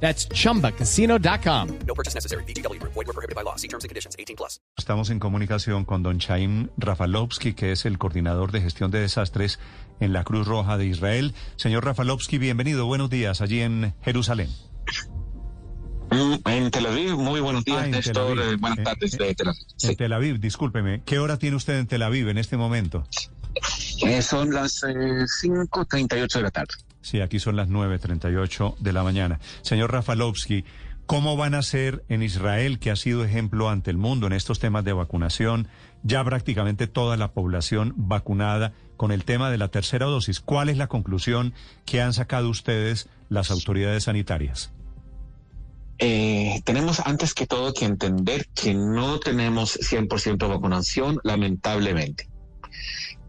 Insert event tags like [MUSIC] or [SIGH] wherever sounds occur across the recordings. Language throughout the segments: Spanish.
That's chumbacasino.com. No purchase necessary. BGW. Void were prohibited by law. See terms and conditions. 18 plus. Estamos en comunicación con don Chaim Rafalovsky, que es el coordinador de gestión de desastres en la Cruz Roja de Israel. Señor Rafalovsky, bienvenido. Buenos días allí en Jerusalén. Mm, En Tel Aviv, muy buenos días, Ah, en Néstor. Aviv. eh, Buenas Eh, tardes eh, de Tel Aviv. En Sí. Tel Aviv, discúlpeme. ¿Qué hora tiene usted en Tel Aviv en este momento? Eh, son las eh, 5.38 de la tarde. Sí, aquí son las 9.38 de la mañana. Señor Rafalovsky, ¿cómo van a ser en Israel, que ha sido ejemplo ante el mundo en estos temas de vacunación, ya prácticamente toda la población vacunada con el tema de la tercera dosis? ¿Cuál es la conclusión que han sacado ustedes las autoridades sanitarias? Eh, tenemos antes que todo que entender que no tenemos 100% vacunación, lamentablemente.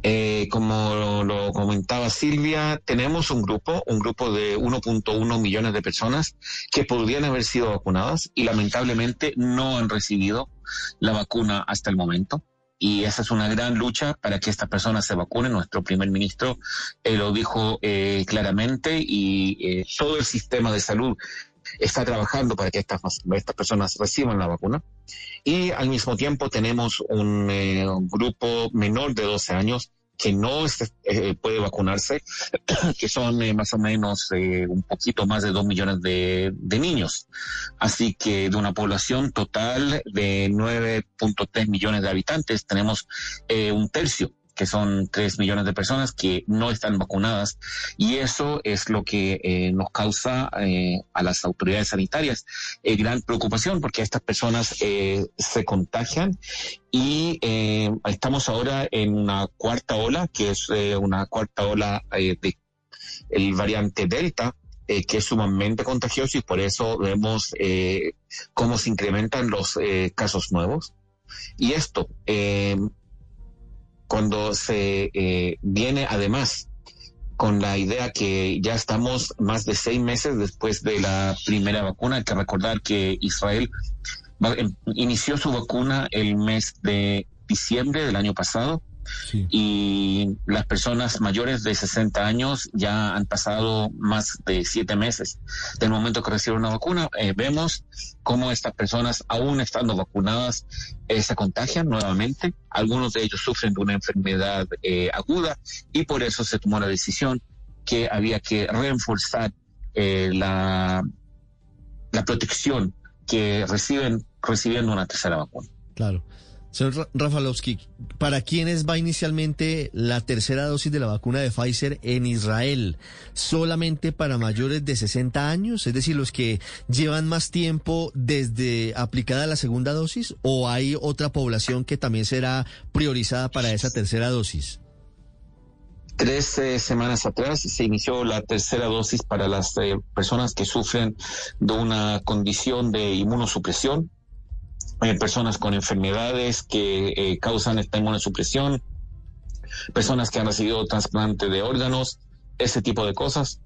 Eh, como lo, comentaba Silvia, tenemos un grupo, un grupo de 1.1 millones de personas que podrían haber sido vacunadas y lamentablemente no han recibido la vacuna hasta el momento. Y esa es una gran lucha para que estas personas se vacunen. Nuestro primer ministro eh, lo dijo eh, claramente y eh, todo el sistema de salud está trabajando para que estas, estas personas reciban la vacuna. Y al mismo tiempo tenemos un, eh, un grupo menor de 12 años que no este, eh, puede vacunarse, [CLEARS THROAT] que son eh, más o menos eh, un poquito más de 2 millones de, de niños. Así que de una población total de 9.3 millones de habitantes, tenemos eh, un tercio que son 3 millones de personas que no están vacunadas y eso es lo que eh, nos causa eh, a las autoridades sanitarias eh, gran preocupación porque estas personas eh, se contagian y estamos ahora en una cuarta ola que es una cuarta ola eh, de el variante Delta que es sumamente contagioso y por eso vemos eh, cómo se incrementan los eh, casos nuevos. Y esto cuando se eh, viene además con la idea que ya estamos más de seis meses después de la primera vacuna. Hay que recordar que Israel em- inició su vacuna el mes de diciembre del año pasado y las personas mayores de 60 años ya han pasado más de siete meses del momento que recibieron una vacuna. Eh, vemos cómo estas personas, aún estando vacunadas, eh, se contagian nuevamente. Algunos de ellos sufren de una enfermedad eh, aguda y por eso se tomó la decisión que había que reforzar la, la protección que reciben recibiendo una tercera vacuna. Claro. Señor Ra- Rafalowski, ¿para quiénes va inicialmente la tercera dosis de la vacuna de Pfizer en Israel? ¿Solamente para mayores de 60 años? Es decir, los que llevan más tiempo desde aplicada la segunda dosis? ¿O hay otra población que también será priorizada para esa tercera dosis? Tres eh, semanas atrás se inició la tercera dosis para las eh, personas que sufren de una condición de inmunosupresión, eh, personas con enfermedades que eh, causan esta inmunosupresión, personas que han recibido trasplante de órganos, ese tipo de cosas.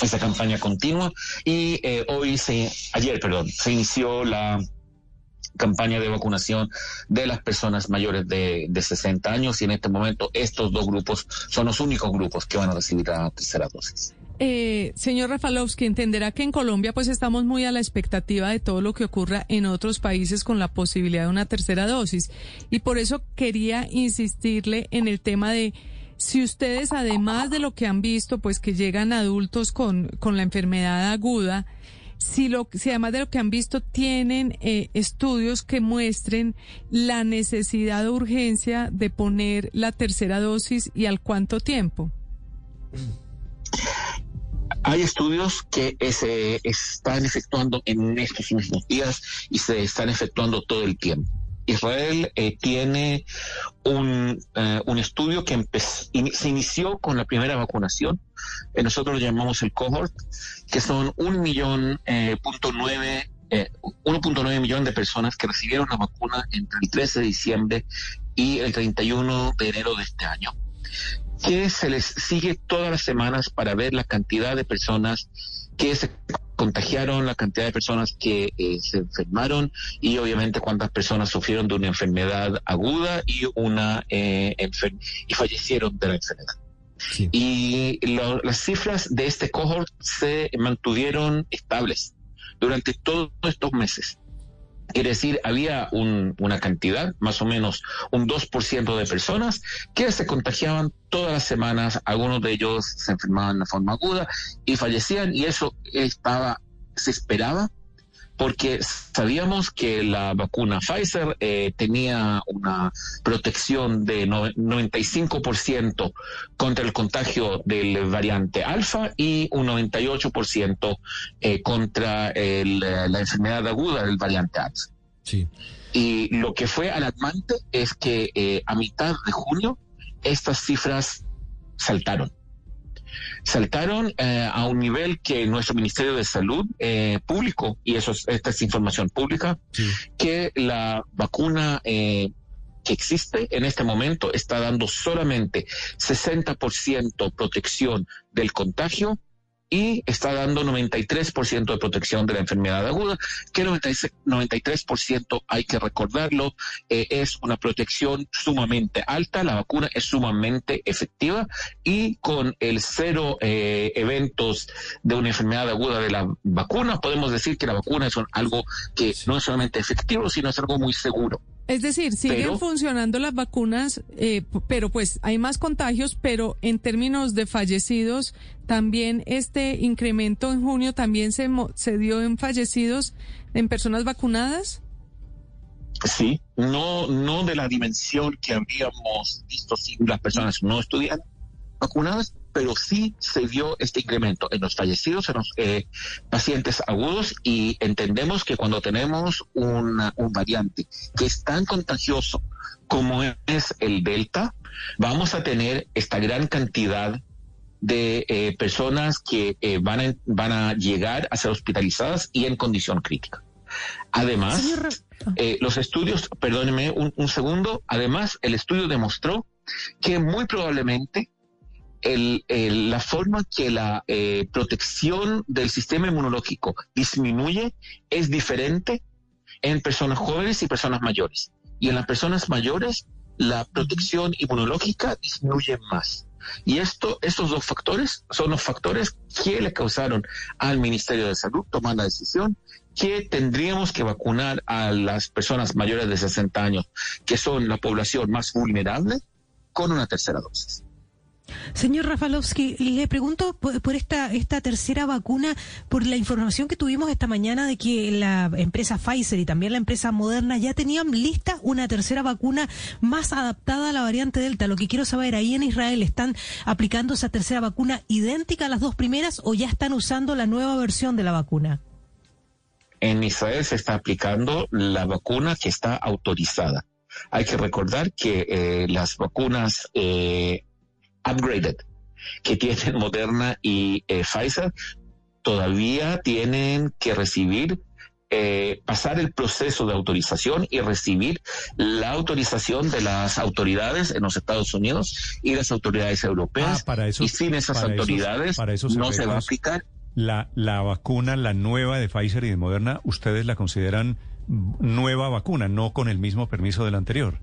Esa campaña continua y eh, hoy se, ayer, perdón, se inició la campaña de vacunación de las personas mayores de, de 60 años y en este momento estos dos grupos son los únicos grupos que van a recibir la tercera dosis. Eh, señor Rafalowski, entenderá que en Colombia pues estamos muy a la expectativa de todo lo que ocurra en otros países con la posibilidad de una tercera dosis. Y por eso quería insistirle en el tema de si ustedes, además de lo que han visto, pues que llegan adultos con, con la enfermedad aguda, si, lo, si además de lo que han visto tienen eh, estudios que muestren la necesidad o urgencia de poner la tercera dosis y al cuánto tiempo. [CLEARS THROAT] Hay estudios que eh, se están efectuando en estos mismos días y se están efectuando todo el tiempo. Israel eh, tiene un, eh, un estudio que in- se inició con la primera vacunación. Eh, nosotros lo llamamos el cohort, que son un millón punto nueve eh, 1.9 millones de personas que recibieron la vacuna entre el 13 de diciembre y el 31 de enero de este año, que se les sigue todas las semanas para ver la cantidad de personas que se contagiaron, la cantidad de personas que eh, se enfermaron y obviamente cuántas personas sufrieron de una enfermedad aguda y una eh, enfer- y fallecieron de la enfermedad. Sí. Y lo- las cifras de este cohort se mantuvieron estables durante todos estos meses. Quiere decir, había un- una cantidad, más o menos un 2% de personas que se contagiaban todas las semanas, algunos de ellos se enfermaban de forma aguda y fallecían y eso estaba, se esperaba porque sabíamos que la vacuna Pfizer eh, tenía una protección de no- 95% contra el contagio del variante alfa y un 98% eh, contra el, eh, la enfermedad aguda del variante alfa. Sí. Y lo que fue alarmante es que eh, a mitad de junio estas cifras saltaron. Saltaron eh, a un nivel que nuestro Ministerio de Salud eh, público, y eso es, esta es información pública, Sí. que la vacuna eh, que existe en este momento está dando solamente 60% protección del contagio y está dando 93% de protección de la enfermedad aguda, que 96 93% hay que recordarlo, eh, es una protección sumamente alta, la vacuna es sumamente efectiva y con el cero eh, eventos de una enfermedad aguda de la vacuna, podemos decir que la vacuna es un- algo que no es solamente efectivo, sino es algo muy seguro. Es decir, siguen Pero- funcionando las vacunas, eh, pero pues hay más contagios, pero en términos de fallecidos, también este incremento en junio también se, se dio en fallecidos en personas vacunadas. Sí, no, no de la dimensión que habríamos visto si las personas no estuvieran vacunadas, pero sí se vio este incremento en los fallecidos, en los eh, pacientes agudos y entendemos que cuando tenemos una- un variante que es tan contagioso como es el Delta, vamos a tener esta gran cantidad de eh, personas que eh, van, a, van a llegar a ser hospitalizadas y en condición crítica. Además, ah. eh, los estudios, perdóneme un, un segundo, además el estudio demostró que muy probablemente el- el- la forma que la eh, protección del sistema inmunológico disminuye es diferente en personas jóvenes y personas mayores. Y en las personas mayores la protección inmunológica disminuye más. Y esto, estos dos factores son los factores que le causaron al Ministerio de Salud tomar la decisión que tendríamos que vacunar a las personas mayores de 60 años, que son la población más vulnerable, con una tercera dosis. Señor Rafalovsky, le pregunto por esta, esta tercera vacuna, por la información que tuvimos esta mañana de que la empresa Pfizer y también la empresa Moderna ya tenían lista una tercera vacuna más adaptada a la variante Delta. Lo que quiero saber, ahí en Israel, ¿están aplicando esa tercera vacuna idéntica a las dos primeras o ya están usando la nueva versión de la vacuna? En Israel se está aplicando la vacuna que está autorizada. Hay que recordar que eh, las vacunas eh, upgraded que tienen [LAUGHS] Moderna y eh, Pfizer todavía tienen que recibir, eh, pasar el proceso de autorización y recibir la autorización de las autoridades en los Estados Unidos y las autoridades europeas. Ah, para eso- y sin esas para esos- autoridades para esos no se va a aplicar. La, la vacuna, la nueva de Pfizer y de Moderna, ustedes la consideran nueva vacuna, no con el mismo permiso del anterior.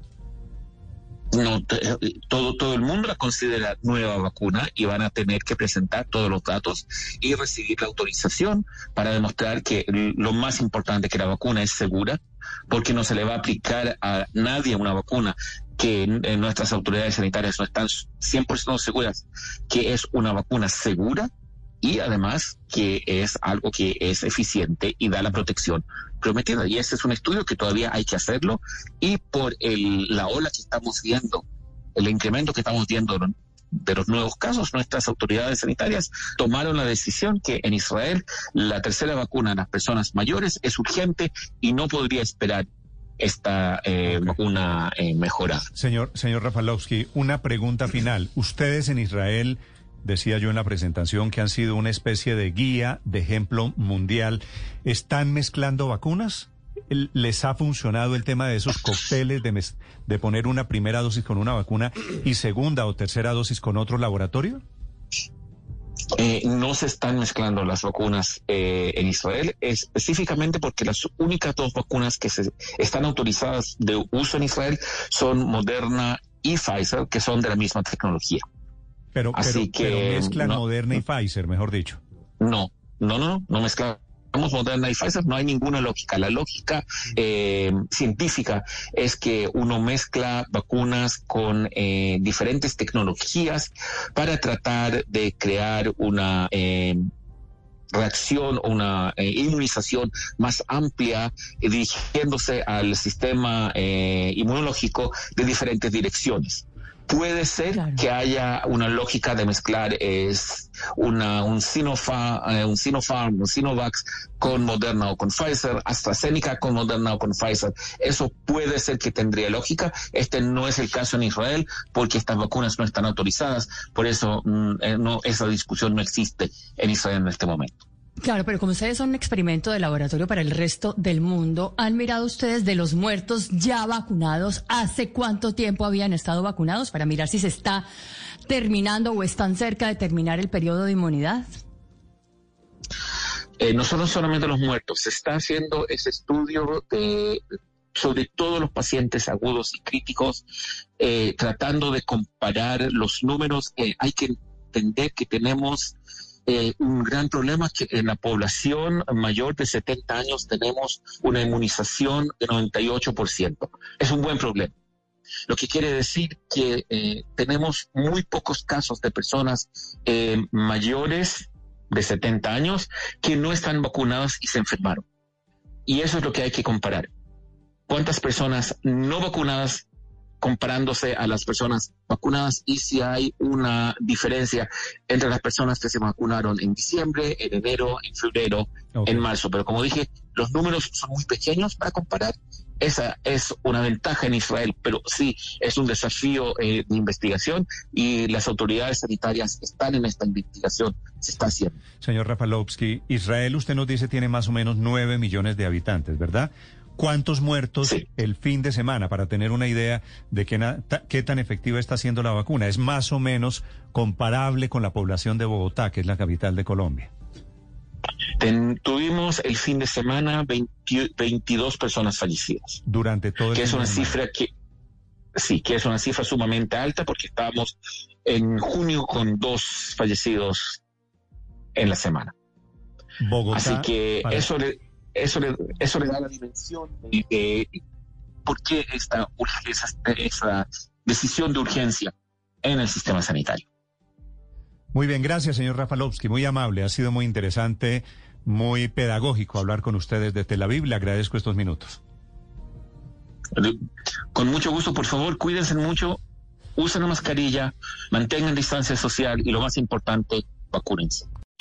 No te- todo todo el mundo la considera nueva vacuna y van a tener que presentar todos los datos y recibir la autorización para demostrar que lo más importante que la vacuna es segura porque no se le va a aplicar a nadie una vacuna que nuestras autoridades sanitarias no están 100% seguras que es una vacuna segura y además que es algo que es eficiente y da la protección prometida. Y ese es un estudio que todavía hay que hacerlo y por el, la ola que estamos viendo, el incremento que estamos viendo de los nuevos casos, nuestras autoridades sanitarias tomaron la decisión que en Israel la tercera vacuna en las personas mayores es urgente y no podría esperar esta eh, vacuna eh, mejorada. Señor, señor Rafalowski, una pregunta final. ¿Ustedes en Israel decía yo en la presentación, que han sido una especie de guía, de ejemplo mundial. ¿Están mezclando vacunas? ¿El- ¿Les ha funcionado el tema de esos cócteles de poner una primera dosis con una vacuna y segunda o tercera dosis con otro laboratorio? Eh, no se están mezclando las vacunas eh, en Israel, específicamente porque las únicas dos vacunas que se están autorizadas de uso en Israel son Moderna y Pfizer, que son de la misma tecnología. Pero, Así pero, pero que, mezclan no. Moderna y Pfizer, mejor dicho. No, no, no, no mezclamos Moderna y Pfizer, no hay ninguna lógica. La lógica eh, científica es que uno mezcla vacunas con eh, diferentes tecnologías para tratar de crear una eh, reacción o una eh, inmunización más amplia eh, dirigiéndose al sistema eh, inmunológico de diferentes direcciones. Puede ser Claro. que haya una lógica de mezclar es una, un, Sinopha, eh, un Sinopharm, un Sinovac con Moderna o con Pfizer, AstraZeneca con Moderna o con Pfizer. Eso puede ser que tendría lógica. Este no es el caso en Israel porque estas vacunas no están autorizadas. Por eso mm, eh, no, esa discusión no existe en Israel en este momento. Claro, pero como ustedes son un experimento de laboratorio para el resto del mundo, ¿han mirado ustedes de los muertos ya vacunados? ¿Hace cuánto tiempo habían estado vacunados para mirar si se está terminando o están cerca de terminar el periodo de inmunidad? Eh, no son solamente los muertos, se está haciendo ese estudio de, sobre todos los pacientes agudos y críticos, eh, tratando de comparar los números. Eh, hay que entender que tenemos eh, un gran problema que en la población mayor de 70 años tenemos una inmunización de 98%. Es un buen problema. Lo que quiere decir que eh, tenemos muy pocos casos de personas eh, mayores de 70 años que no están vacunadas y se enfermaron. Y eso es lo que hay que comparar. ¿Cuántas personas no vacunadas comparándose a las personas vacunadas y si hay una diferencia entre las personas que se vacunaron en diciembre, en enero, en febrero, en marzo? Pero como dije, los números son muy pequeños para comparar. Esa es una ventaja en Israel, pero sí es un desafío eh, de investigación y las autoridades sanitarias están en esta investigación, se está haciendo. Señor Rafalovsky, Israel, usted nos dice, tiene más o menos 9 millones de habitantes, ¿verdad? ¿Cuántos muertos Sí. el fin de semana para tener una idea de qué, na- ta- qué tan efectiva está siendo la vacuna? ¿Es más o menos comparable con la población de Bogotá, que es la capital de Colombia? Ten- tuvimos el fin de semana 20 22 personas fallecidas, Durante todo el que es una semana. cifra que sí, que es una cifra sumamente alta porque estábamos en junio con dos fallecidos en la semana. Bogotá, Así que para- eso le, eso le, eso le da la dimensión de, de por qué esta, esa, esa decisión de urgencia en el sistema sanitario. Muy bien, gracias, señor Rafalovsky, muy amable, ha sido muy interesante, muy pedagógico hablar con ustedes de Tel Aviv, le agradezco estos minutos. Con mucho gusto, por favor, cuídense mucho, usen la mascarilla, mantengan distancia social y lo más importante, vacúnense.